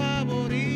podcast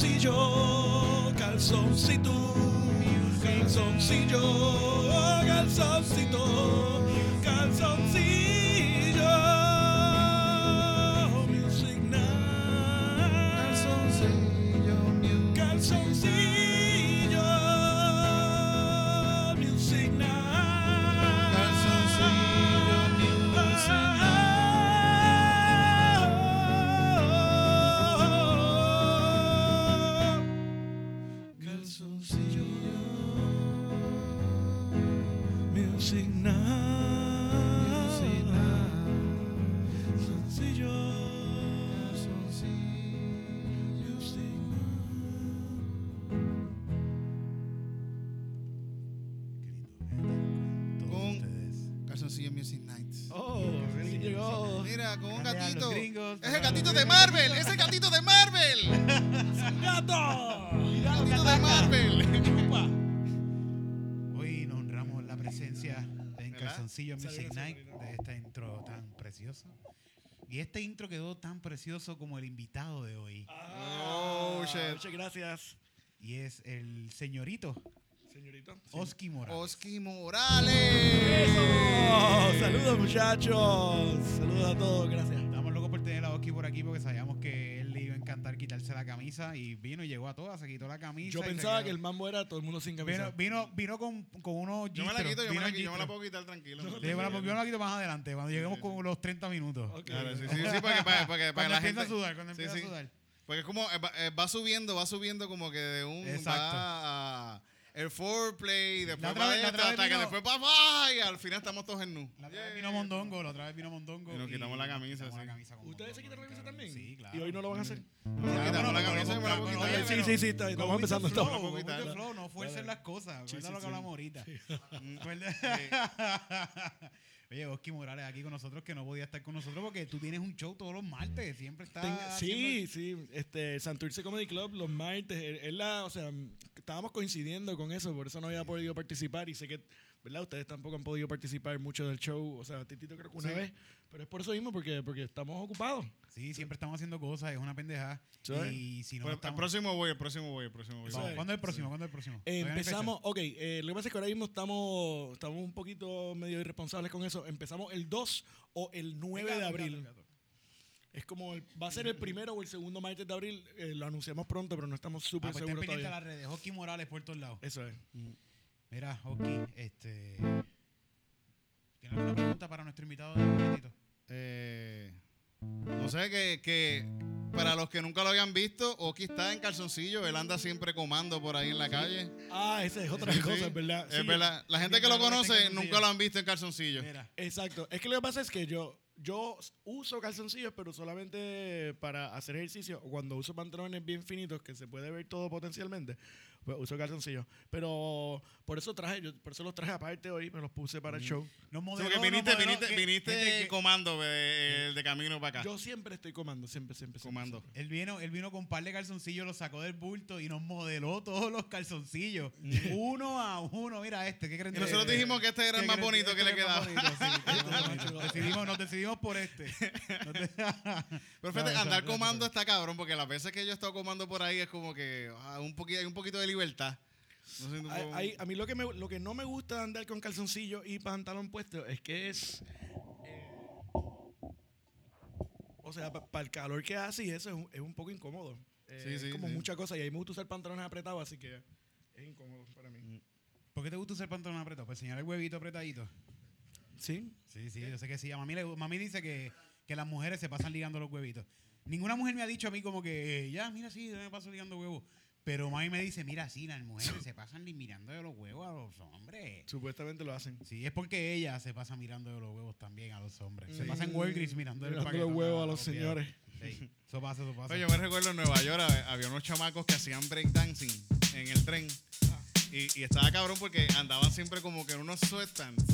calzoncillo, calzoncito, calzoncillo, Mira, con un gatito. Es el gatito de. Marvel. Es el gatito de Marvel. ¡Gato! El gatito de Marvel. Chupa. Hoy nos honramos la presencia en ¿Verdad? Calzoncillo Music Night de este intro tan precioso. Y este intro quedó tan precioso como el invitado de hoy. Oh, shit. Muchas gracias, Y es el señorito señorito. Oski Morales. Oski Morales. ¡Eso! Saludos, muchachos. Saludos a todos, gracias. Estamos locos por tener a Oski por aquí porque sabíamos que él le iba a encantar quitarse la camisa y vino y llegó a todas, se quitó la camisa. Yo pensaba quedó. que el mambo era todo el mundo sin camisa. Vino, vino, vino con, con unos Yo me la quito, yo me vino la yo me la puedo quitar tranquilo. No, No, yo me la- yo me la quito más adelante, cuando lleguemos sí. con los 30 minutos. Claro, sí, sí, sí, para que, para, para que, para que Cuando la empieza gente... a sudar, cuando Sí, empieza sí. a sudar. Porque es como, eh, va, eh, va subiendo, va subiendo como que de un... Exacto. Va a- el foreplay, después otra va vez- la esto, otra vez hasta que después va, y al final estamos todos en nu. La otra vez vino Mondongo, la otra vez vino Mondongo. Y nos quitamos la camisa, quitamos sí. la camisa ¿Ustedes se quitaron la camisa también? Sí, claro. Y hoy no lo van a hacer. Nos quitamos la camisa y me la puedo quitar. Oye, Sí, sí, sí, estamos empezando, flow, no fuercen las cosas. Sí, ¿Verdad sí, lo que sí. hablamos ahorita? Oye, Oski Morales aquí con nosotros que no podía estar con nosotros porque tú tienes un show todos los martes. Siempre está. Sí, haciendo- sí, este, Santurce Comedy Club los martes, él la, o sea, estábamos coincidiendo con eso, por eso no había podido participar y sé que, ¿verdad? Ustedes tampoco han podido participar mucho del show, o sea, Titito creo que una Sí. vez, pero es por eso mismo, porque, porque estamos ocupados. Sí, siempre estamos haciendo cosas, es una pendeja. Sí. Y si no, Pues, el próximo voy, el próximo voy, el próximo voy. Vamos, ¿Cuándo es el próximo? ¿Cuándo es el próximo? Eh, empezamos, ok, eh, lo que pasa es que ahora mismo estamos, estamos un poquito medio irresponsables con eso. Empezamos el 2 o el 9 de Gato, abril. gato, gato. Es como, el- va a ser el primero o el segundo martes de abril. eh, lo anunciamos pronto, pero no estamos súper Ah, pues seguros todavía. las redes. Oski Morales por todos lados. Eso es. Mira, Oski, este. ¿Tienes alguna pregunta para nuestro invitado de hoy, Tito? Eh, no sé, que, que para los que nunca lo habían visto, Oki está en calzoncillo, él anda siempre comando por ahí en la calle. Ah, esa es otra Sí, cosa, es verdad. Es Sí, verdad. La gente que lo conoce nunca lo han visto en calzoncillo. Mira. Exacto. Es que lo que pasa es que yo, yo uso calzoncillos, pero solamente para hacer ejercicio. o Cuando uso pantalones bien finitos, que se puede ver todo potencialmente, pues uso calzoncillos. Pero por eso traje, yo, por eso los traje aparte hoy, me los puse para el show. Nos Sí, modeló, porque viniste, modeló, viniste, que- viniste que- comando eh, el de camino para acá. Yo siempre estoy comando, siempre, siempre. comando. siempre. Él vino, él vino con un par de calzoncillos, los sacó del bulto y nos modeló todos los calzoncillos. uno a uno. Mira este, ¿qué creen? Y nosotros dijimos que este era el ¿qué más bonito que Este le quedaba. más bonito, sí, nos decidimos, nos decidimos por este. De- Pero fíjate, No, andar comando está cabrón, porque las veces que yo he estado comando por ahí es como que ah, un poquito, hay un poquito de libertad. No sé, a mí lo que, me, lo que no me gusta de andar con calzoncillo y pantalón puesto es que es. eh, o sea, para el calor que hace y eso es un, es un poco incómodo. Eh, Sí, sí, es como sí. mucha cosa. Y a mí me gusta usar pantalones apretados, así que es incómodo para mí. ¿Por qué te gusta usar pantalón apretado? ¿Para enseñar el huevito apretadito? Sí. Sí, sí, yo sé que sí. A mami, le- mami dice que, que las mujeres se pasan ligando los huevitos. Ninguna mujer me ha dicho a mí como que, eh, ya, mira, sí, me paso ligando huevos. Pero mami me dice, mira, sí, las mujeres se pasan mirando de los huevos a los hombres. Supuestamente lo hacen. Sí, es porque ella se pasa mirando de los huevos también a los hombres. Se pasa en Walgreens mirando, paquetón los huevos a los señores. Sí, eso pasa, eso pasa. Oye, yo me recuerdo en Nueva York hab- había unos chamacos que hacían breakdancing en el tren. Y, y estaba cabrón porque andaban siempre como que en unos sweatpants.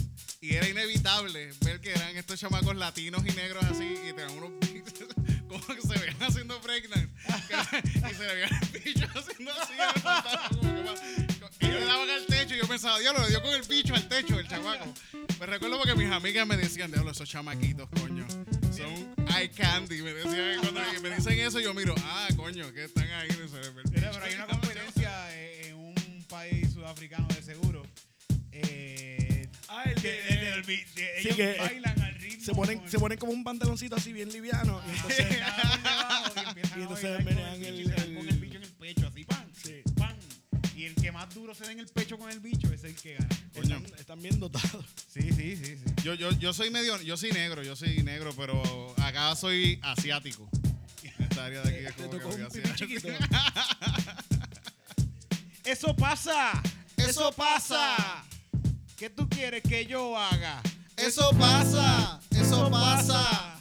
Y era inevitable ver que eran estos chamacos latinos y negros así y tenían unos como que se veían haciendo breakdance. Que- y se le veían el bicho haciendo así. el que y ellos le daban al techo y yo pensaba, diablo, le dio con el bicho al techo el chamaco. Me recuerdo porque mis amigas me decían, diablo, esos chamaquitos, coño. Son eye candy. Me decían, cuando me dicen eso, yo miro, ah, coño, que están ahí. El Mira, pero hay una competencia en un país sudafricano de seguro. Eh, Ah, el que, el del bi- de- sí, ellos que, eh, bailan. Se ponen, se ponen como un pantaloncito así bien liviano. Y entonces, por debajo y empiezan Y entonces menean el con el bicho en el pecho, así, pan, Sí. pan. Y el que más duro se da en el pecho con el bicho es el que gana. Coño. están, están bien dotados. Sí, sí, sí, sí. Yo, yo, yo soy medio, yo soy negro, yo soy negro, pero acá soy asiático. Esta área de aquí es Te como que tocó voy un chiquito. Eso pasa. Eso pasa. ¿Qué tú quieres que yo haga? Eso pasa, eso pasa.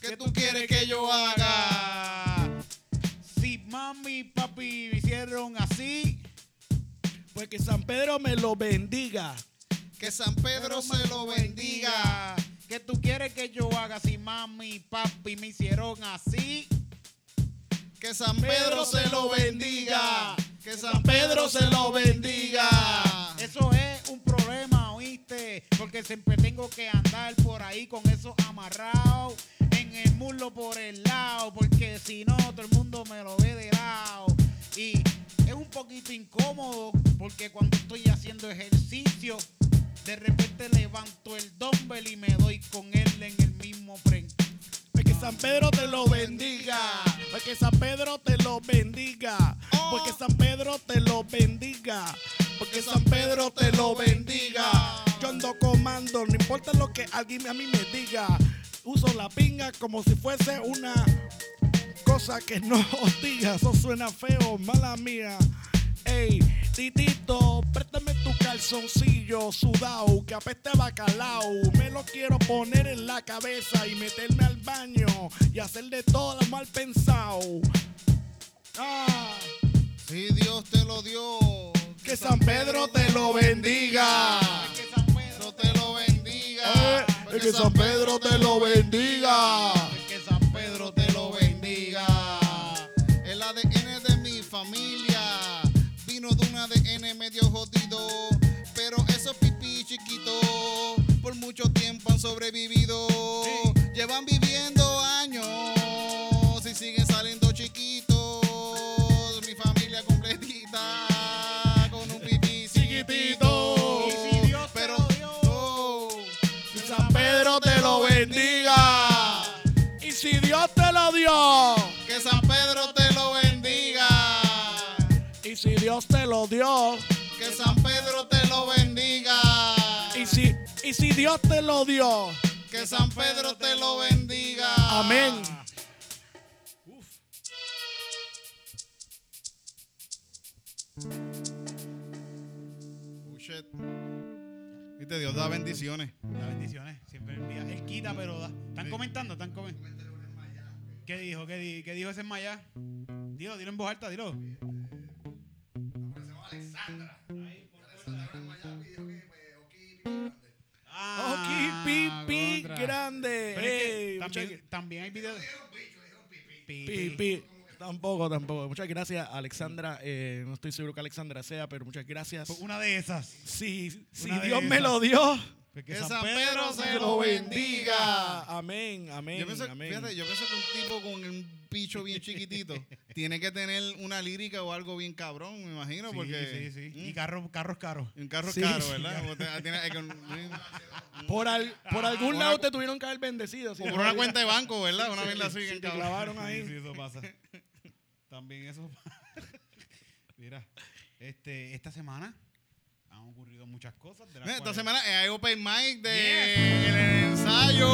¿Qué tú quieres que yo haga? Si mami y papi me hicieron así, Pues que San Pedro me lo bendiga. Que San Pedro se lo bendiga. ¿Qué tú quieres que yo haga si mami y papi me hicieron así? Que San Pedro se lo bendiga. Que San Pedro se lo bendiga. Eso es ¿oíste? Porque siempre tengo que andar por ahí con eso amarrado en el muslo por el lado, porque si no todo el mundo me lo ve de lado. Y es un poquito incómodo porque cuando estoy haciendo ejercicio, de repente levanto el dumbbell y me doy con él en el mismo frente. Pues que San Pedro te lo bendiga. Que San Pedro te lo bendiga. Porque San Pedro te lo bendiga. Porque San Pedro te lo bendiga. Yo ando comando, no importa lo que alguien a mí me diga. Uso la pinga como si fuese una cosa que no hostiga. Eso suena feo, mala mía. Ey, titito, préstame tu calzoncillo sudado que apeste bacalao. Me lo quiero poner en la cabeza y meterme al baño y hacer de todo lo mal pensado. Ah, Si Dios te lo dio. que San Pedro te lo bendiga. Que San Pedro Pedro te lo bendiga. Eh, Que San Pedro te lo bendiga. Que San Pedro te lo bendiga. El ADN de mi familia vino de un ADN medio jodido, pero esos pipí chiquitos por mucho tiempo han sobrevivido. Llevan viviendo Dios te lo dio. Que San Pedro te lo bendiga. Y si, y si Dios te lo dio. Que San Pedro te lo bendiga. Amén. Shit. Viste, Dios da bendiciones. Da bendiciones. Siempre envía. Él quita, pero da. ¿Están Sí. comentando? ¿Están comentando? ¿Qué dijo? ¿Qué, di- qué dijo ese Maya? Dilo, dilo en voz alta, dilo. Alexandra. Ahí por restaurante Miami, Okipi Grande. Ah, Okipi Grande. También, hay videos. Pipi. Tampoco, tampoco. Muchas gracias, Alexandra. Eh, no estoy seguro que Alexandra sea, pero muchas gracias. Una de esas. Sí, si, si Dios me lo dio que San Pedro se lo bendiga. Amén, amén. Yo pienso, amén. fíjate, yo pienso que un tipo con un bicho bien chiquitito tiene que tener una lírica o algo bien cabrón, me imagino, Sí, porque sí, sí. mm, Y carros, carros caros. un carro Sí, caro. ¿verdad? Que- por, al- por algún Una- lado te tuvieron que haber bendecido. si no, por una cuenta de banco, ¿verdad? Una vez sí, bien te cabrón. clavaron ahí. Sí, sí, eso pasa. También eso pasa. Mira, este, esta semana han ocurrido muchas cosas. De las Esta cuales- semana eh, hay open mic de Yes. el ensayo.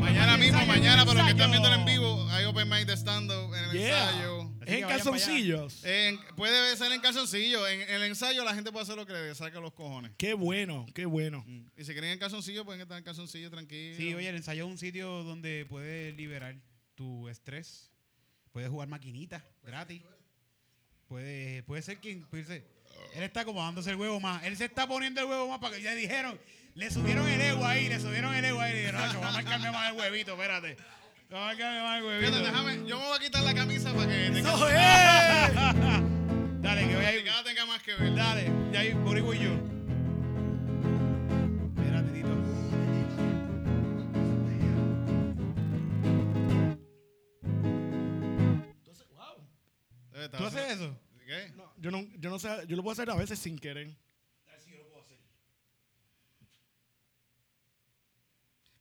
mañana mismo, ensayo, mañana, para los que están viendo en vivo, hay open mic de stand-up en el Yeah. ensayo. Así en calzoncillos. En- puede ser en calzoncillo. En, en el ensayo la gente puede hacer lo que le saca los cojones. Qué bueno, qué bueno. Mm. Y si quieren en calzoncillo, pueden estar en calzoncillo tranquilo. Sí, oye, el ensayo es un sitio donde puedes liberar tu estrés. Puedes jugar maquinitas gratis. Puede, puede ser quien. puede ser- Él está como dándose el huevo más. Él se está poniendo el huevo más para que ya dijeron. Le subieron el ego ahí, le subieron el ego ahí. Y dijeron, "Nacho, vamos a marcarme más el huevito, espérate. Vamos a marcarme más el Fíjate, huevito. déjame, yo me voy a quitar la camisa para que tenga, ¡No, eh! Dale, que voy a que ir. cada tenga más que ver. Dale, ya hay Boricua y yo. Espérate, Tito. Eh, ¿Tú haces eso? ¿Qué? No, yo, no, yo no sé, yo lo puedo hacer a veces sin querer.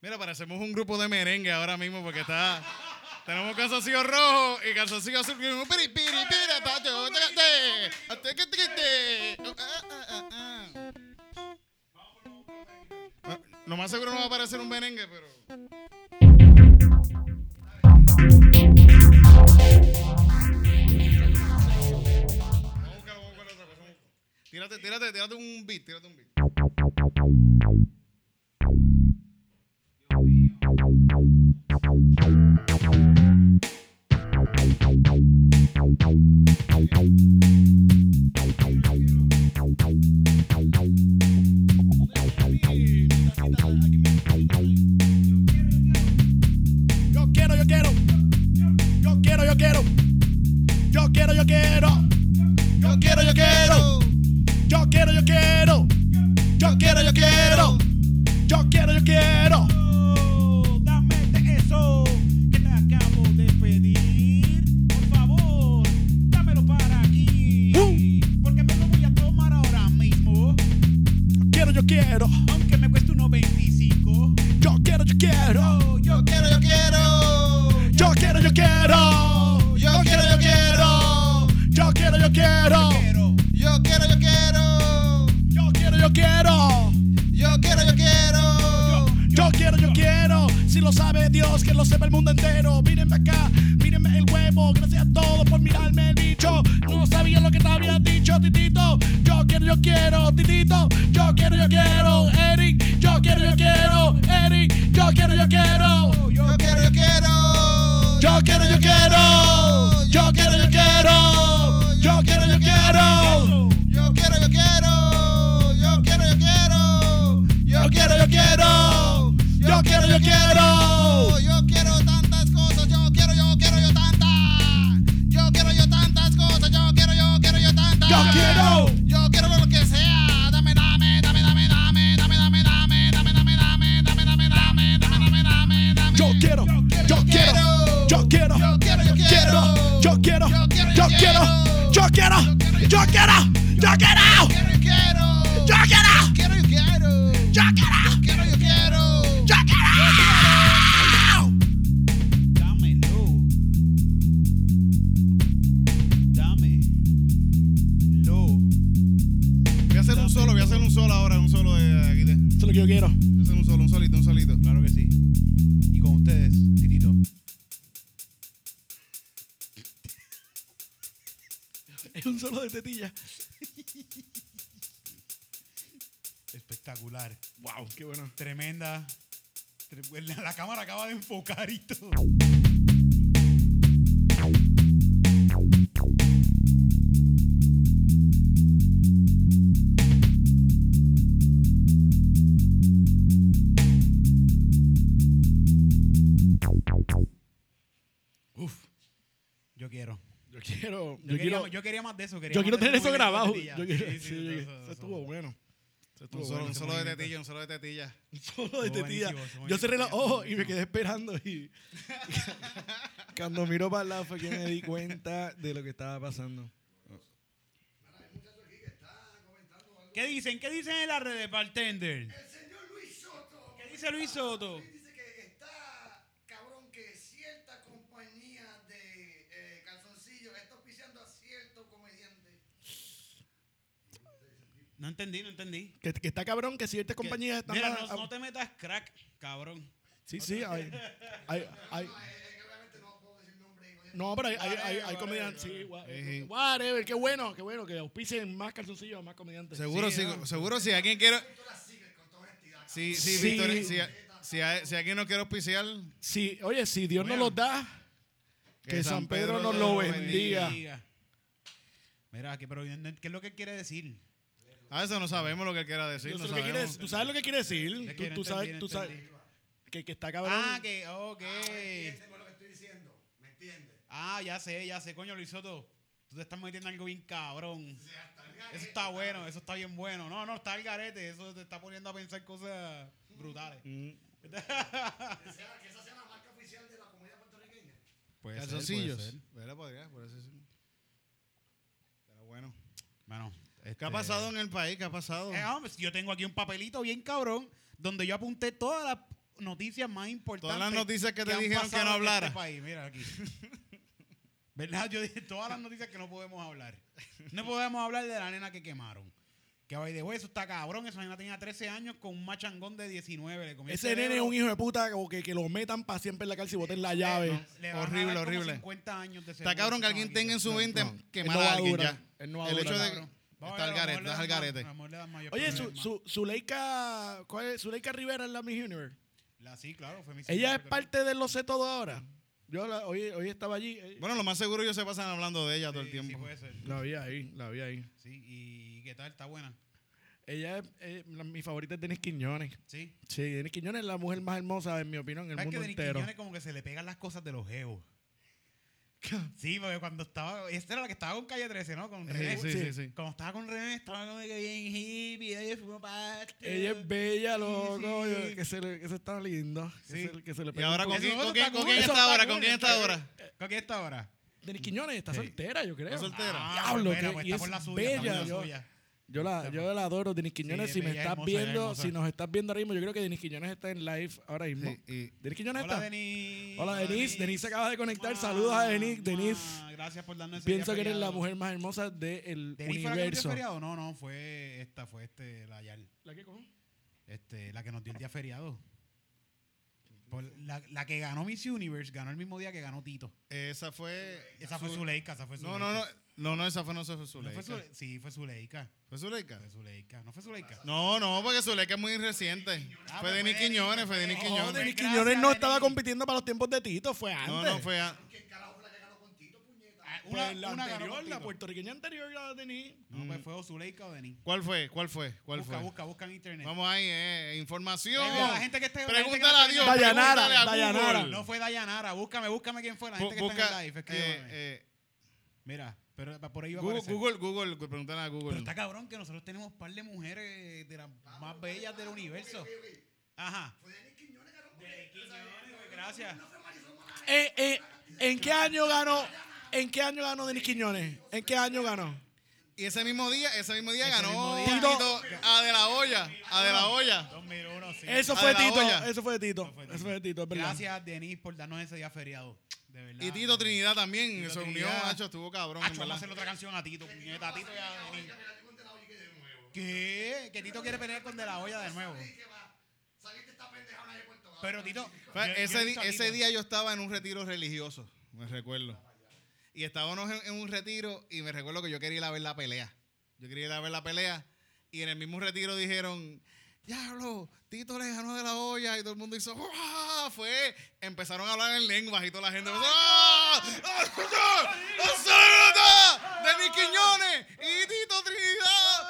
Mira, parecemos un grupo de merengue ahora mismo porque está. Tenemos calzoncillo rojo y calzoncillo azul. Oh, ah, ah, ah, ah. Ah, Lo más seguro no va a parecer un merengue, pero. Tírate, tírate, un beat, tírate un beat. Si lo sabe Dios, que lo sepa el mundo entero. Mírenme acá, mírenme el huevo. Gracias a todos por mirarme el bicho. No sabía lo que te había dicho, Titito. Yo quiero, yo quiero, Titito. Yo quiero, yo quiero, Eric. Yo quiero, yo quiero, Eric. Yo quiero, yo quiero. Yo quiero, yo quiero. Yo quiero, yo quiero. Yo quiero, yo quiero. Yo quiero, yo quiero. Yo quiero, yo quiero. Yo quiero, yo quiero. Yo quiero, yo quiero. Yo quiero, yo quiero. Yo quiero tantas cosas. Yo quiero, yo quiero, yo tanta. Yo quiero, yo tantas cosas. Yo quiero, yo quiero, yo tanta. Yo quiero. Yo quiero lo que sea. Dame, dame, dame, dame, dame, dame, dame, dame, dame, dame, dame, dame, dame, dame, dame, dame, dame. Yo quiero. Yo quiero. Yo quiero. Yo quiero. Yo quiero. Yo quiero. Yo quiero. Yo quiero. Yo quiero. Yo quiero. Yo quiero. Yo quiero. Un solo ahora, un solo de aquí. De, Eso es lo que yo quiero. hacer un solo, un solito, un solito. Claro que sí. Y con ustedes, Titito. Es un solo de tetilla. Espectacular. Wow, qué bueno. Tremenda. Tre- La la cámara acaba de enfocar y todo. Yo quiero, Yo, yo quería, quiero, yo quería más de eso. quería yo quiero de tener eso grabado. de. Yo quiero, Sí, sí, sí, yo eso- quiero- eso- eso estuvo bueno. Un solo, bueno. un ese solo de tetilla, un solo de tetilla. Un solo de tetilla. Yo cerré los ojos y me quedé esperando y cuando miro para el lado fue que me di cuenta de lo que estaba pasando. ¿Qué dicen? ¿Qué dicen en las redes, bartender? El señor Luis Soto. ¿Qué dice Luis Soto? Dice que está cabrón que cierta compañía de eh, calzoncillos está auspiciando a cierto comediante. No entendí, no entendí. Que, que está cabrón que ciertas compañías están... Mira, a- no, no te metas crack, cabrón. Sí, sí, hay... hay, hay- No, es, es que obviamente no puedo decir nombre. y cosas. no, pero hay, hay, hay, comediantes... whatever. Sí, whatever, qué bueno, qué bueno, que auspicien más calzoncillos a más comediantes. Seguro, Sí, ¿no? seguro si alguien quiere. Tú la sigues con toda honestidad. Sí, sí, Sí. Víctor, si, si, si alguien no quiere auspiciar, Sí, oye, si Dios nos Bueno. los da, que, San Pedro nos lo bendiga. Mira, que, pero ¿qué es lo que quiere decir? A eso no sabemos lo que él quiera decir. No quiere. ¿Tú sabes lo que quiere decir? Tú, sabes, tú sabes que, que está cabrón. Ah, que, ok. Entiende lo que estoy diciendo. ¿Me entiendes? Ah, ya sé, ya sé, coño, Luis Soto. Tú te estás metiendo algo bien cabrón. Eso está bueno, eso está bien bueno. No, no, está el garete. Eso te está poniendo a pensar cosas brutales. Mm. Que, esa sea la marca oficial de la comedia puertorriqueña. Puede ser, Calzoncillos. puede ser. Por eso sí. Pero bueno. Bueno, ¿Qué este- ha pasado en el país? ¿Qué ha pasado? Eh, hombre, yo tengo aquí un papelito bien cabrón donde yo apunté todas las noticias más importantes. Todas las noticias que te han dijeron que no en este hablara. país. Mira aquí. ¿Verdad? Yo dije todas las noticias que no podemos hablar. No podemos hablar de la nena que quemaron. Que the way, eso está cabrón. Esa nena tenía 13 años con un machangón de 19. Le Ese nene es un hijo de puta como que, que lo metan para siempre en la cárcel y boten la llave. Le van a Horrible, como horrible. 50 años de Está cabrón que alguien tenga en su mente no. a alguien durar. ya. Él no va a el hecho de Cabrón. Vamos está a el ver, a lo garete, está dan garete. Oye, su, su, Zuleika, ¿cuál es? Zuleika Rivera es la Miss Universe. La, sí, claro, fue mi Ella es parte de Lo Sé Todo ahora. Yo la- hoy, hoy estaba allí. eh, Bueno, lo más seguro ellos se pasan hablando de ella todo el Sí, Sí, tiempo. puede ser. la vi ahí, la vi ahí. Sí, ¿y qué tal? ¿Está buena? Ella es, eh, la- mi favorita es Denis Quiñones. Sí. Sí, Denis Quiñones es la mujer más hermosa, en mi opinión, en el ¿Sabes que mundo Denis entero. Quiñones como que se le pegan las cosas de los geos? Sí, porque cuando estaba... Esta era la que estaba con Calle 13, ¿no? Con René. Sí, sí, sí, sí. Cuando estaba con René, estaba como que bien hippie, ella fumó pasto. Ella es bella, loco, sí. que, se le, que se está lindo. que Sí. se- que se le ¿Y ahora con quién, Eso con quién- está con cool, quién eso está está ahora? ¿Con quién está ahora? ¿Con quién está ahora? Denis Quiñones está Sí. soltera, yo creo. Está soltera. Ah, Diablo, pues, que- pues, está es por la suya, bella, yo- la, yo la adoro, Denis Quiñones. Sí, si me estás hermosa, viendo, si nos estás viendo ahora mismo, yo creo que Denis Quiñones está en live ahora mismo. Sí, y- Denis Quiñones Hola, está. Denis. Hola, Denis. Denis se acaba de conectar. Saludos a Denis. Denis, Gracias por darnos ese pienso que eres la mujer más hermosa del ¿Denis fue que dio universo. feriado? No, no, fue esta, fue este, la Yal. ¿La qué, cómo? Este, la que nos dio el día feriado. Por la, la que ganó Miss Universe ganó el mismo día que ganó Tito. esa fue. Esa fue Zuleika, esa fue No, Zuleika. no, no. No, no, esa fue no fue ¿No Zuleika. fue Zule- sí, fue Zuleika. ¿Fue Zuleika? Fue Zuleika. ¿No fue Zuleika? No, no, porque Zuleika es muy reciente. Ah, fue pues Denis fue Quiñones, fue Denis No, Quiñones. Denis Gracias, Quiñones no estaba Denis. compitiendo para los tiempos de Tito, fue antes. No, no, fue a- ¿Quién carajo fue la que ganó con Tito, puñeta? Ah, Pues Una, la una anterior, la puertorriqueña anterior, la de Denis. No, pues fue o Zuleika o Denis. ¿Cuál fue? ¿Cuál fue? ¿Cuál busca, fue? busca, busca en internet. Vamos ahí, eh, información. Eh, a Dios. Dayanara, a Dayanara. No fue Dayanara. Búscame, búscame quién fue la gente Bu- que está en el live. eh, eh, Mira, pero por ahí va a Google, aparecer. Google, Google, pregúntale a Google. Pero está cabrón que nosotros tenemos un par de mujeres de las más bellas del universo. Ajá. Fue De Quiñones, Gracias. Eh, eh, ¿En qué año ganó? ¿En qué año ganó Denis Quiñones? ¿En qué año ganó? Y ese mismo día, ese mismo día Ese ganó mismo día. Tito a De La Hoya. A De La Hoya. 2001, sí. Eso fue Tito. olla. Eso fue Tito. fue Eso fue de Tito, es verdad. Gracias, Denis, por darnos ese día feriado. De verdad. Y Tito Trinidad también. Tito se unió, macho, estuvo cabrón, vamos a hacerle otra canción a Tito, puñeta. A Tito y a Denis. ¿Qué? Que Tito quiere pelear con De La Hoya de nuevo. Pero Tito. Yo- yo ese, a ese Tito. día yo estaba en un retiro religioso, me recuerdo. Y estábamos en, en un retiro y me recuerdo que yo quería ir a ver la pelea. Yo quería ir a ver la pelea y en el mismo retiro dijeron, diablo, Tito le ganó de la olla y todo el mundo hizo, ¡ah! Fue, empezaron a hablar en lenguas y toda la gente empezó, ¡ah! ¡Ah! ¡De Nick Quiñones y Tito Trinidad.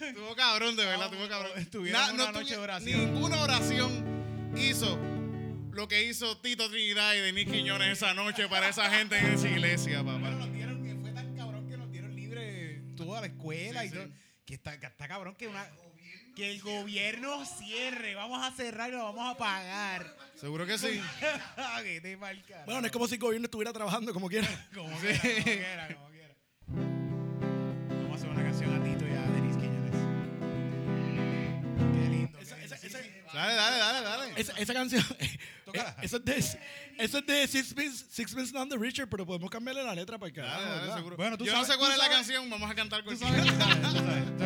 Estuvo cabrón, de verdad, estuvo cabrón. Estuvieron Na- una noche de oración. Ninguna oración hizo lo que hizo Tito Trinidad y Denis Quiñones esa noche para esa gente en esa iglesia, Pero papá. nos dieron, que fue tan cabrón que nos dieron libre toda la escuela Sí, y sí. todo. Que está, que está cabrón que una. Que el gobierno cierre, vamos a cerrar y lo vamos a pagar. Seguro que sí. marca. Bueno, no es como si el gobierno estuviera trabajando como quiera. Como quiera, como quiera, como quiera. Dale, dale, dale, dale. Esa, esa canción. Tócala. Eso es de, eso es de Sixpence, Sixpence None the Richer, pero podemos cambiarle la letra para carajo. Dale, dale, seguro. Bueno, tú Yo sabes- no sé cuál es la sabes- canción, vamos a cantar con Tú sabes, tú sabes, tú sabes,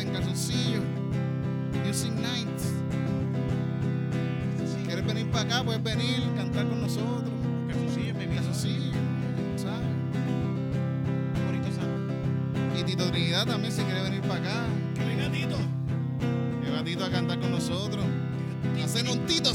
¿saben? Calzoncillo, Music Nights. Si quieres venir para acá, puedes venir, cantar con nosotros. calzoncillo, mi. Calzoncillo, ¿sabes? Bonito. Y Tito Trinidad también, si quiere venir para acá, Que venga Tito. lleva a Tito a cantar con nosotros. Hacen un Tito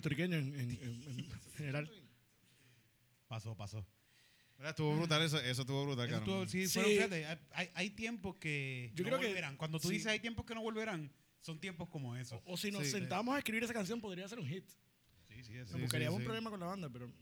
puertorriqueño en, en- en- en general. paso paso. Mira, Estuvo brutal eso, eso estuvo brutal, Eso cabrón. estuvo- sí, Sí. fueron, fíjate, hay- hay, tiempos que Yo no creo que- volverán. Cuando tú sí. dices hay tiempos que no volverán, Son tiempos como esos. O si nos Sí. sentamos a escribir esa canción, podría ser un hit. Sí, sí, eso. Sí, Buscaríamos sí. un problema con la banda, pero.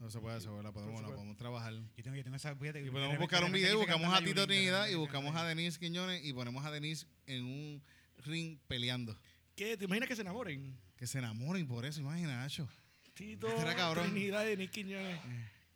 No se puede, puede, la podemos, la podemos trabajar. Yo tengo, yo tengo esa. fíjate, Y de podemos buscar un video, quise buscamos a Tito Trinidad y buscamos a Denise Quiñones y ponemos a Denise en un ring peleando. ¿Qué? ¿Te imaginas que se enamoren? Que se enamoren por eso, imagina, Nacho. Tito, era cabrón. Trinidad y Nick Quiñones.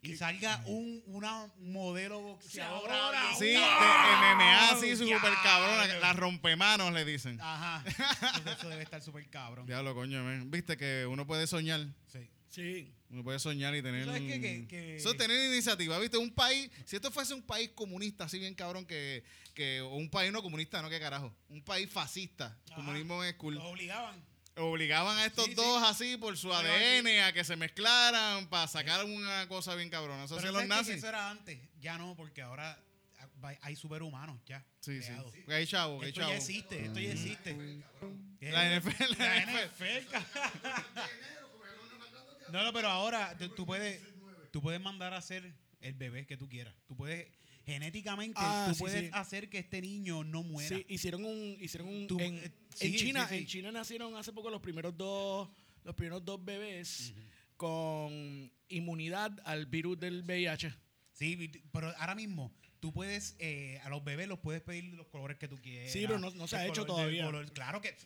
Y salga un, una modelo boxeadora. Sí, de cabrón. MMA, sí, su Ya. super cabrona, la rompemanos le dicen. Ajá. Entonces eso debe estar súper cabrón. Diablo, coño, men. Viste que uno puede soñar. Sí. Sí. Uno puede soñar y tener. sabes qué? Que- que- Eso es tener iniciativa, ¿viste? Un país, si esto fuese un país comunista, así bien cabrón, que, que o un país no comunista, no, qué carajo. Un país fascista. Ajá. Comunismo es cool. Los obligaban. Obligaban a estos Sí, dos sí. así por su Pero ADN a que se mezclaran para sacar una cosa bien cabrona. Eso era antes. Ya no, porque ahora hay superhumanos ya. Sí, sí. creados. Hay chavo, hay Esto chavo. ya existe, esto ya existe. La NFL, la La NFL. No, no, pero ahora tú, tú puedes, tú puedes mandar a hacer el bebé que tú quieras. Tú puedes, genéticamente, Ah, tú sí, puedes sí. hacer que este niño no muera. Sí, hicieron un. Hicieron un Tú- en, eh, en China, en China nacieron hace poco los primeros dos. Los primeros dos bebés con inmunidad al virus del VIH. Sí, pero ahora mismo tú puedes, eh, a los bebés los puedes pedir los colores que tú quieras. Sí, pero no- no se ha hecho todavía. color. Claro que.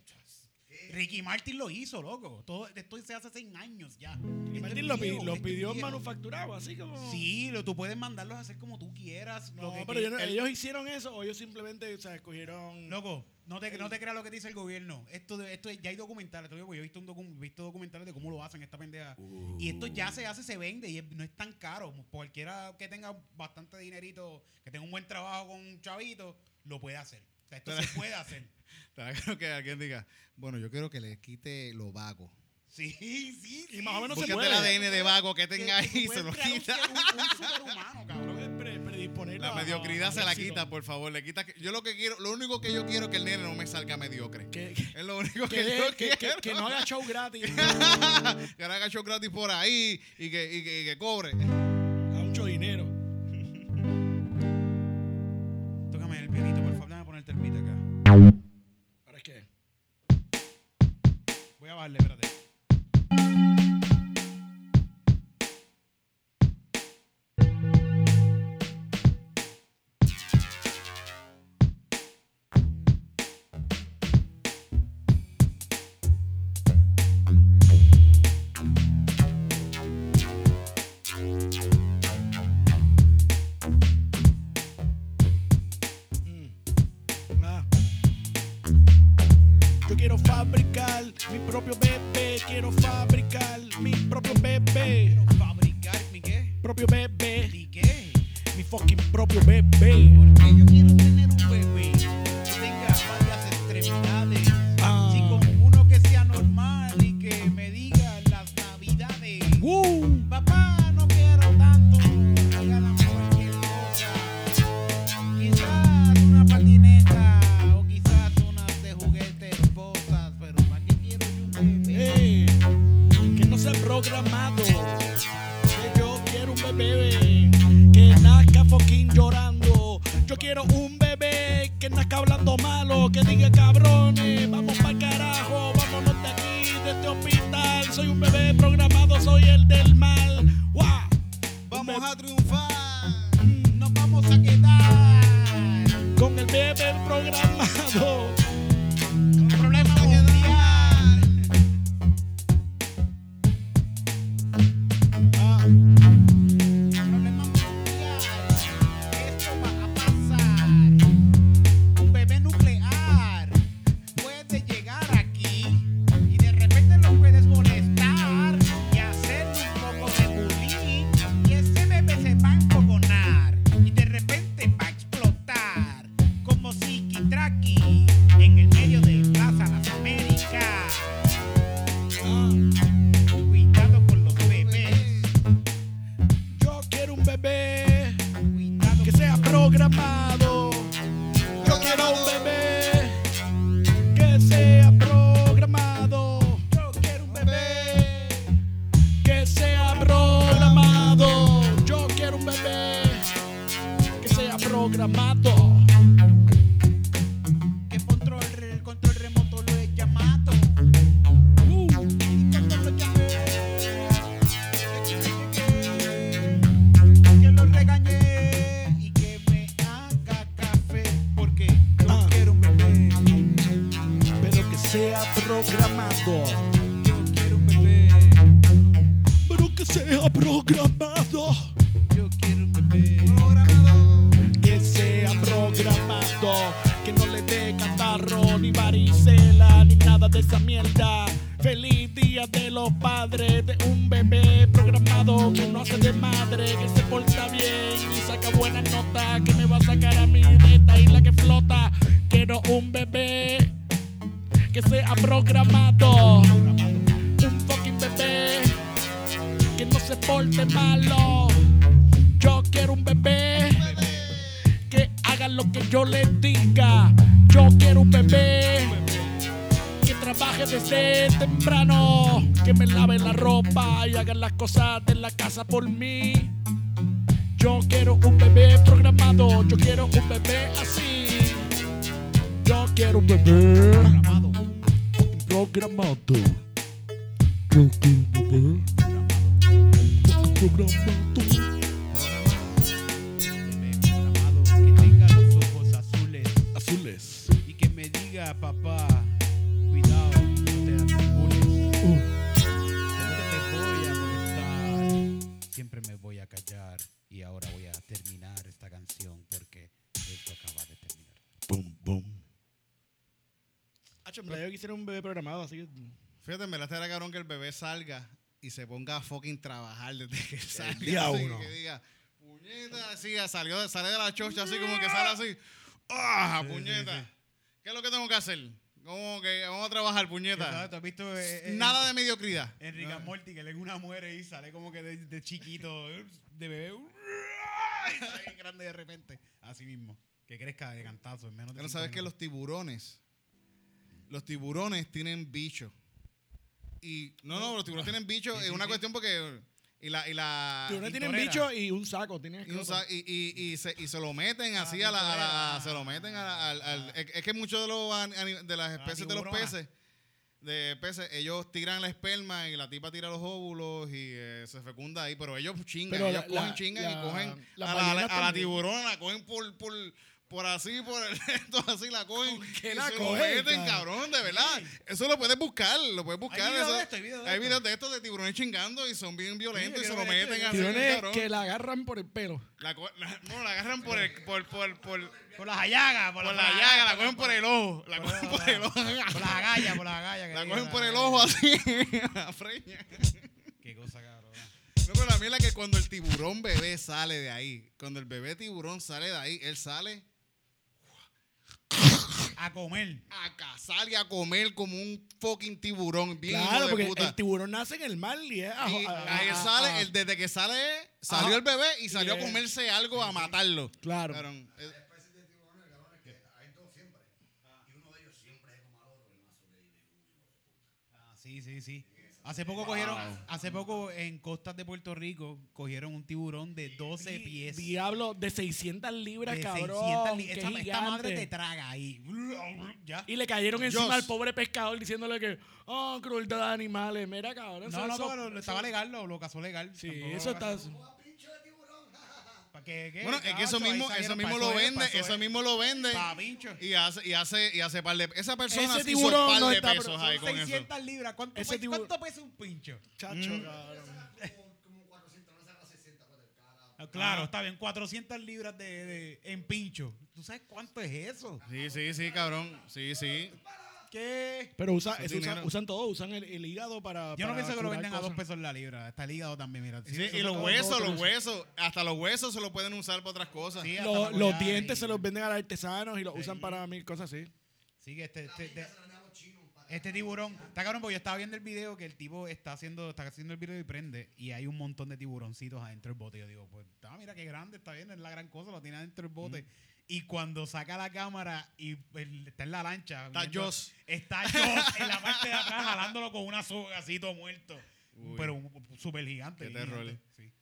Ricky Martin lo hizo, loco. Todo esto se hace hace años ya. Y Esto Martín es lo, pi- viejo, lo pidió manufacturado, así como. Sí, lo, tú puedes mandarlos a hacer como tú quieras. No, que pero que- yo no- el- ellos hicieron eso o ellos simplemente o sea, escogieron. Loco, no te, no te creas lo que dice el gobierno. Esto, esto ya hay documentales. te digo, Yo he visto, un docu- visto documentales de cómo lo hacen esta pendeja. Y esto ya se hace, se vende y es- no es tan caro. Cualquiera que tenga bastante dinerito, que tenga un buen trabajo con un chavito, lo puede hacer. O sea, esto se puede hacer. Te quiero que alguien diga, bueno, yo quiero que le quite lo vago. Sí, sí, sí. Y más o menos se Búscate puede. el ADN de vago que tenga ahí y se lo quita. Un, un superhumano, cabrón. Puedes pre- predisponer La a- mediocridad a- se al la éxito. quita, por favor. Le quita. Yo lo que quiero, lo único que yo quiero es que el nene no me salga mediocre. Que, que, Es lo único que, que, yo que- quiero. que- que no haga show gratis que ahora haga show gratis por ahí y que, y que, y que cobre. a mucho dinero. Bajarle, espérate. Yo quiero fabricar mi propio bebé. Quiero fabricar mi propio bebé. Fabricar mi qué? Propio bebé. Mi fucking propio bebé. Porque yo quiero nazca hablando malo. Que diga cabrones, vamos para carajo. Vámonos de aquí, de este hospital. Soy un bebé programado, soy el del mal. ¡Guau! Vamos a triunfar. Un bebé que sea programado. Un fucking bebé que no se porte malo. Yo quiero un bebé que haga lo que yo le diga. Yo quiero un bebé que trabaje desde temprano, que me lave la ropa y haga las cosas de la casa por mí. Yo quiero un bebé programado, yo quiero un bebé así. Yo quiero un bebé Programado. programado. Yo quiero un bebé programado. Yo quisiera un bebé programado, así. Fíjate, en verdad estaría cabrón que el bebé salga y se ponga a fucking trabajar desde que salga. día así, uno. Que diga, puñeta, así, salió, sale de la chocha así como que sale así. ¡Ah, puñeta! ¿Qué es lo que tengo que hacer? Como que vamos a trabajar, puñeta. ¿Sabes? ¿Tú has visto eh, eh, Nada de mediocridad. Enrique Morty que le una muere y sale como que de, de chiquito, de bebé. Y sale bien grande de repente. Así mismo. Que crezca de cantazo en menos de Pero sabes que los tiburones, los tiburones tienen bichos. Y no, no, los tiburones tienen bichos. Sí, Es una sí. cuestión porque y la y la Tiburones tienen tintorera. bicho y un saco. Tienen y, un sa- y, y- y se, y se lo meten así a la, a la- se lo meten a la- al, al- es, es que muchos de los de las especies de los peces de peces ellos tiran la esperma y la tipa tira los óvulos y eh, se fecunda ahí pero ellos chingan Pero ellos la- cogen la- chingan la- y cogen a la, a la- tiburona la cogen por, por por así, por el esto así la cogen. qué la cogen, cabrón, de verdad. Eso lo puedes buscar, lo puedes buscar. videos eso- de esto, hay videos de hay esto. videos de estos de tiburones chingando y son bien violentos y se lo esto, meten así, Tiburones cabrón. que la agarran por el pelo. La, co- la- no, la agarran por el, por, por, por, Por las allagas, por, por la llaga, la cogen por el ojo. La cogen por el ojo. Por las agallas, por las agallas. La cogen por el ojo así, la freña. Qué cosa, cabrón. No, pero la mía es la que cuando el tiburón bebé sale de ahí, cuando el bebé tiburón sale de ahí, él sale A comer. a cazar y a comer como un fucking tiburón, bien Claro, de porque puta. el tiburón nace en el mar y es. a- Y a- ahí a- sale, a- el- desde que sale, salió Ajá. el bebé y salió a comerse algo a matarlo. Claro. Cabrón, especies de tiburones, cabrones, que hay dos siempre. Y uno de ellos siempre es. Ah, sí, sí, sí. Hace poco cogieron, hace poco en costas de Puerto Rico, cogieron un tiburón de 12 Di- pies. Diablo, de 600 libras, de cabrón. 600 li- qué esta, esta madre te traga ahí. Ya. Y le cayeron encima Dios. al pobre pescador diciéndole que, oh, crueldad de animales. Mira, cabrón. No, eso- no, eso- lo, lo estaba legal, lo, lo casó legal. Sí, eso casó- está. ¡Oh, pincho de tiburón! ¿Pa' qué, qué, bueno, es que eso mismo, eso mismo lo vende, eso es. mismo lo vende y hace, y hace, y hace par de, esa persona Ese sí hizo tiburón par no de está pesos pro- ahí con eso. 600 libras. ¿Cuánto, Ese pesa- tiburón- ¿Cuánto pesa un pincho? Chacho, Mm. cabrón. Como, como 400, no saca 60 para el cara. Ah, Claro, está bien. 400 libras de, de- en pincho. ¿Tú sabes cuánto es eso? Sí, sí, sí, cabrón. Sí, sí. ¿Qué? Pero usa, es usan, usan todo, usan el, el hígado para. Yo no para pienso que lo curar venden a dos cosas. pesos la libra. Está el hígado también, mira. Sí, y los huesos, los eso. huesos, hasta los huesos se los pueden usar para otras cosas. Sí, hasta Lo- para los dientes y- se los venden a los artesanos y los Sí. usan para mil cosas así. Sí, que este, este, este- este tiburón. Está cabrón, porque yo estaba viendo el video que el tipo está haciendo, está haciendo el video y prende. Y hay un montón de tiburoncitos adentro del bote. Yo digo, pues, ah, mira qué grande, está bien, es la gran cosa, lo tiene adentro del bote. Y cuando saca la cámara y el- está en la lancha. Está Joss. Está Joss en la parte de atrás jalándolo con una soga así todo muerto. Uy. Pero un- súper gigante. Qué terror. Sí.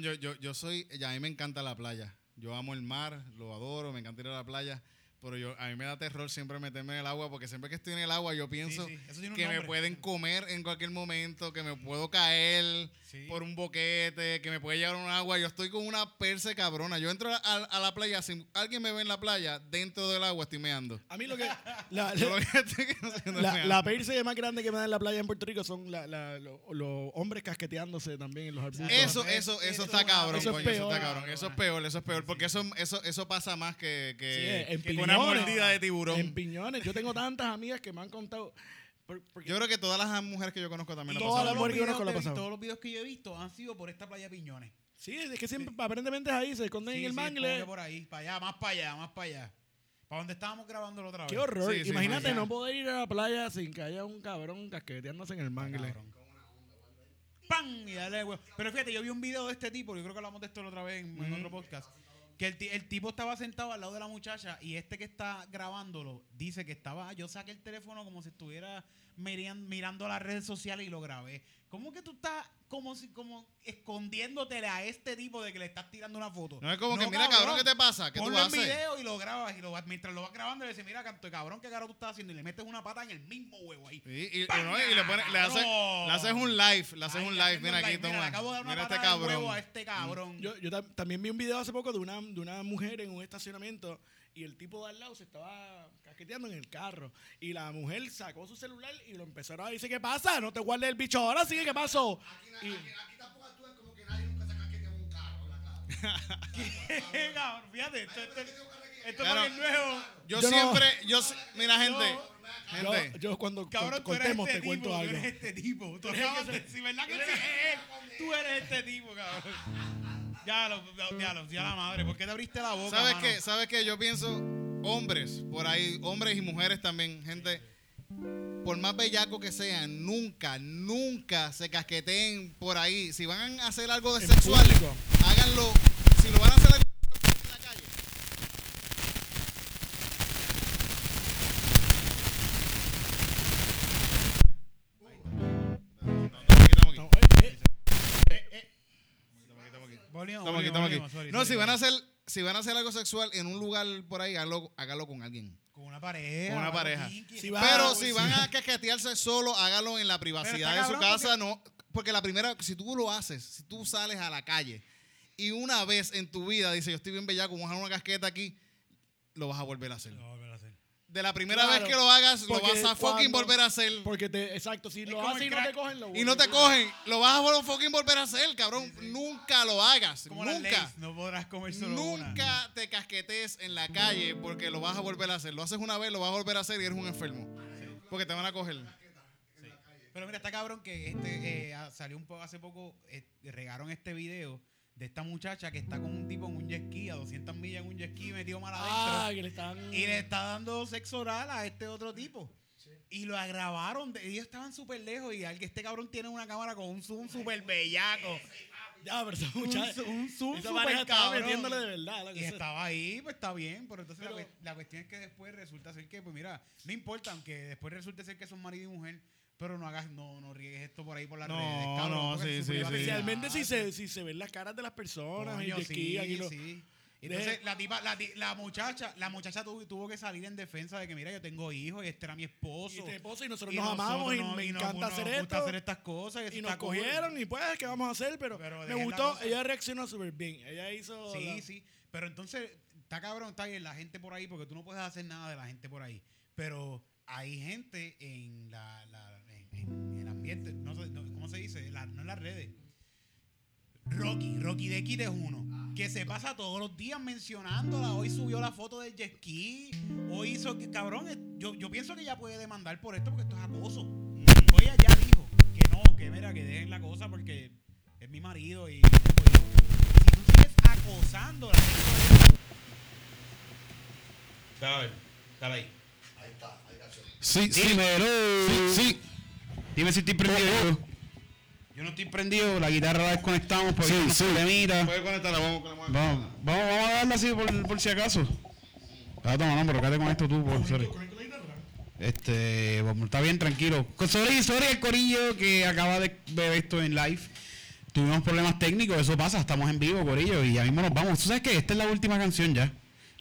Yo, yo, yo soy, ya a mí me encanta la playa. Yo amo el mar, lo adoro, me encanta ir a la playa. Pero yo a mí me da terror siempre meterme en el agua porque siempre que estoy en el agua yo pienso sí, que me pueden comer en cualquier momento, que me puedo caer Sí. por un boquete, que me puede llevar un agua. Yo estoy con una perse cabrona. Yo entro a, a la playa, si alguien me ve en la playa, dentro del agua estoy meando. A mí lo que. La, la, meando. la perse más grande que me da en la playa en Puerto Rico son la- la- lo- los hombres casqueteándose también en los arbustos. Eso, Eso- eso, está es cabrón, eso es coño, eso peor. está cabrón. Eso es peor, eso es peor, porque eso, eso, eso pasa más que, que, que una mordida de tiburón. En piñones. Yo tengo tantas amigas que me han contado. por- Yo creo que todas las mujeres que yo conozco también lo pasaron. todos los videos que yo he visto han sido por esta playa de Piñones. sí, es que siempre, aparentemente es ahí, se esconden Sí, en el sí, mangle. por ahí, para allá, más para allá, más para allá. Para donde estábamos grabando la otra vez. Qué horror. Imagínate sí. no poder ir a la playa sin que haya un cabrón casqueteándose en el mangle. Cabrón. ¡Pam! Y dale, güey. Pero fíjate, yo vi un video de este tipo, yo creo que hablamos de esto la otra vez en, en otro podcast. Que el, el tipo estaba sentado al lado de la muchacha y este que está grabándolo dice que estaba. Yo saqué el teléfono como si estuviera mirando las redes sociales y lo grabé. ¿Cómo que tú estás como si como escondiéndotele a este tipo de que le estás tirando una foto? No es como que, mira, cabrón, ¿qué te pasa? ¿Qué tú en haces? video y lo grabas y lo mientras lo vas grabando le dices, mira, canto cabrón, qué caro tú estás haciendo y le metes una pata en el mismo huevo ahí. Sí, y, y no, y le, pones- le haces, Cabrón. le haces un live, le haces un live. Mira un aquí, live. toma. le acabo de dar una Mira este patada en el huevo cabrón. a este cabrón. Yo, yo tam- también vi un video hace poco de una, de una mujer en un estacionamiento y el tipo de al lado se estaba casqueteando en el carro. Y la mujer sacó su celular y lo empezaron a decir, ¿qué pasa? No te guardes el bicho ahora, sigue, ¿qué pasó? Aquí, Y- aquí, aquí tampoco actúan como que nadie nunca se casquetea en un carro, la claro. cabrón, fíjate, esto, esto, esto Claro. es nuevo. Yo, Yo no- siempre, yo, si- mira, gente, Yo, gente, yo cuando Cabrón, cortemos este te cuento tipo, algo. tú eres este tipo. Tú decir, ¿verdad que sí? Tú eres este tipo, cabrón. Ya lo, ya, lo, ya la madre, ¿por qué te abriste la boca, ¿sabes mano? qué? ¿Sabes qué? Yo pienso, hombres, por ahí, hombres y mujeres también, gente, por más bellaco que sean, nunca, nunca se casqueteen por ahí. Si van a hacer algo de sexual, háganlo. Si lo van a hacer Estamos aquí, volvimos, estamos aquí. volvimos, sorry, No, sorry, si van a hacer, si van a hacer algo sexual en un lugar por ahí, hágalo, hágalo con alguien. Con una pareja. Con una pareja. kinky. Si va- Pero Ah, si van a casquetearse solo, hágalo en la privacidad de su casa, no. Porque la primera, si tú lo haces, si tú sales a la calle y una vez en tu vida dices, yo estoy bien bellaco, vamos a dejar una casqueta aquí, lo vas a volver a hacer. No, volver a hacer. De la primera Claro, vez que lo hagas, lo vas a fucking cuando- volver a hacer. Porque te, exacto, si lo haces y no te cogen, lo Y no te cogen, lo vas a fucking volver a hacer, cabrón. Nunca lo hagas. Como las Nunca. leyes, no podrás comer solo una. Nunca te casquetes en la calle porque lo vas a volver a hacer. Lo haces una vez, lo vas a volver a hacer y eres un enfermo. Porque te van a coger. Pero mira, está cabrón que este eh, salió un poco hace poco, eh, regaron este video de esta muchacha que está con un tipo en un jet ski a 200 millas en un jet ski metido mal adentro. Ah, que le están... Y le está dando sexo oral a este otro tipo. Y lo grabaron. de- ellos estaban súper lejos. Y alguien, este cabrón tiene una cámara con un zoom súper bellaco. Ya, pero esa Un, muchacha... zo- un zoom súper cabrón. metiéndole de verdad. la Y estaba ahí, pues está bien. Pero entonces la Pero- la, cuestión es que después resulta ser que, pues mira, no importa, aunque después resulte ser que son marido y mujer. Pero no hagas, no, no riegues esto por ahí por las No, redes. cabrón, no, sí, sí, sí. Especialmente si se, si se ven las caras de las personas. Coño, y de sí, aquí, aquí lo- sí. Entonces la tipa, la, la muchacha, la muchacha tuvo, tuvo que salir en defensa de que mira, yo tengo hijos y este era mi esposo. Y este esposo y nosotros Y nos amamos nosotros y no- me y nos- encanta nos hacer gusta esto. hacer estas cosas. eso y nos está cool. cogieron y pues, ¿qué vamos a hacer? Pero, Pero me gustó, ella reaccionó súper bien. Ella hizo... Sí, la- sí. Pero entonces, está cabrón, está bien la gente por ahí, porque tú no puedes hacer nada de la gente por ahí. Pero hay gente en la, la- en, el ambiente, no sé, no, ¿cómo se dice? La- no en las redes. Rocky, Rocky de Kid es uno. Que se pasa todos los días mencionándola. Hoy subió la foto del jet ski. Hoy hizo que, cabrón, yo, yo pienso que ella puede demandar por esto porque esto es acoso. Hoy ella ya dijo que no, que mira, que dejen la cosa porque es mi marido y pues, si tú sigues acosando la Dale, dale ahí. Ahí está, ahí está. Sí, Dímelo. sí. Dime si estoy prendido. Yo no estoy prendido, la guitarra la desconectamos porque unos problemitas. Puedes conectarla, vamos. Vamos, vamos, vamos a darle así por, por si acaso. Ah, toma, no, pero quédate con esto tú, por, sorry. Este, bueno, está bien, tranquilo. Sorry, sorry el corillo que acaba de ver esto en live. Tuvimos problemas técnicos, eso pasa, estamos en vivo, corillo, y ya mismo nos vamos. ¿Tú sabes que esta es la última canción ya?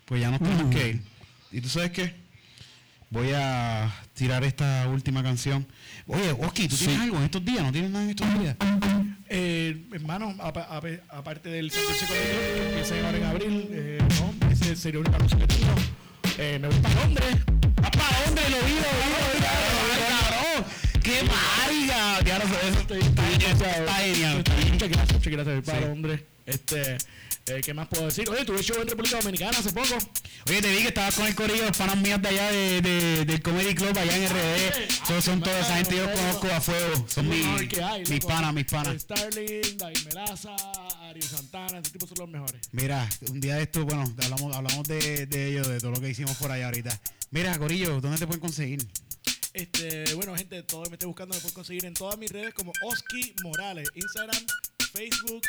Pues ya nos tenemos que ir. ¿Y tú sabes qué? Voy a tirar esta última canción. Oye, Oski, ¿tú tienes Sí. algo en estos días? ¿No tienes nada en estos días? Eh, hermano, apa- apa- aparte del Colegio, que empieza ahora en abril, eh, no, ese sería un anuncio que tengo. Eh, me voy para Londres. ¡Ah, para dónde lo vi, lo vi! ¡Qué marica! Ya no sé, eso está genial. Muchas gracias, muchas gracias. Para. Londres. Este, eh, ¿qué más puedo decir? Oye, tuve show en República Dominicana hace poco. Oye, te vi que estabas con el corillo, los panas míos de allá de, de- del Comedy Club, allá en RD. Todos son toda esa gente, yo conozco a fuego. Son mis, mis panas, mis panas. Starling, David Melaza, Ari Santana, ese tipo son los mejores. Mira, un día de esto, bueno, hablamos, hablamos de, de ellos, de todo lo que hicimos por allá ahorita. Mira, Corillo, ¿dónde te pueden conseguir? Este, bueno, gente, todo me esté buscando, me pueden conseguir en todas mis redes como Oski Morales. Instagram, Facebook,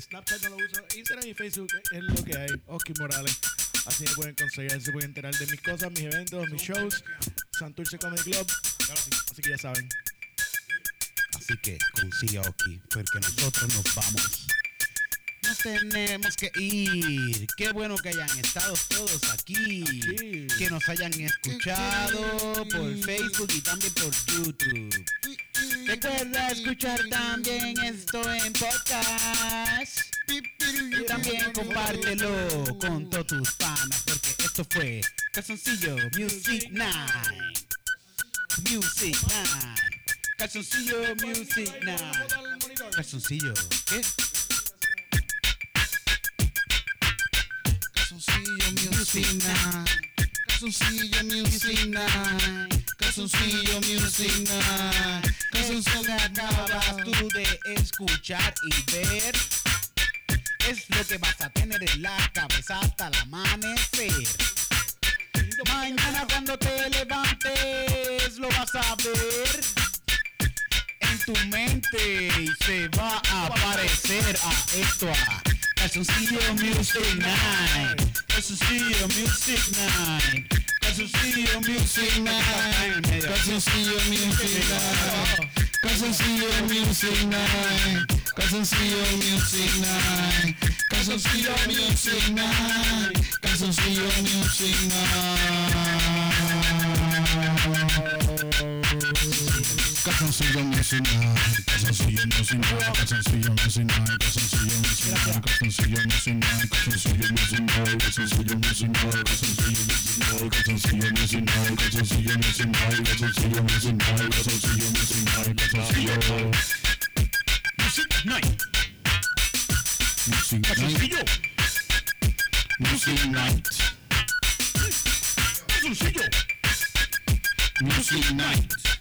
Snapchat no lo uso. Instagram y Facebook es lo que hay. Oski Morales. Así me pueden conseguir, así se pueden enterar de mis cosas, mis eventos, mis shows. Santurce Comedy Club. Así que ya saben. Así que consigue a Oki, porque nosotros nos vamos. Nos tenemos que ir. Qué bueno que hayan estado todos aquí. Aquí. Que nos hayan escuchado por Facebook y también por YouTube. Recuerda escuchar también esto en podcast. Y también compártelo con todos tus panas, porque esto fue Calzoncillo Music Night. Music Night. Calzoncillo Music Night. Calzoncillo, ¿qué? Music Night. Calzoncillo Music Night. Calzoncillo Music tú de escuchar y ver es lo que vas a tener en la cabeza hasta el amanecer. Mañana cuando te levantes lo vas a ver en tu mente y se va a aparecer a esto That's on Steel Music 9. That's on Steel Music 9. That's on Steel Music 9. That's on Steel Music 9. Cause I'm Steel Music 9. Cause I'm Steel Music 9. Cause I'm Steel Music 9. Cause I'm Steel Music 9. Night. Calzoncillo Music Night. Calzoncillo Music Night. Calzoncillo Music Night. Calzoncillo Music Night. Calzoncillo Music Night. Calzoncillo Music Night. Calzoncillo Music Night. Calzoncillo Music Night. Calzoncillo Music Night. Calzoncillo Music Night. Calzoncillo Music Night. Calzoncillo Music Night. Calzoncillo Music Night. Music Night. Calzoncillo Music Night.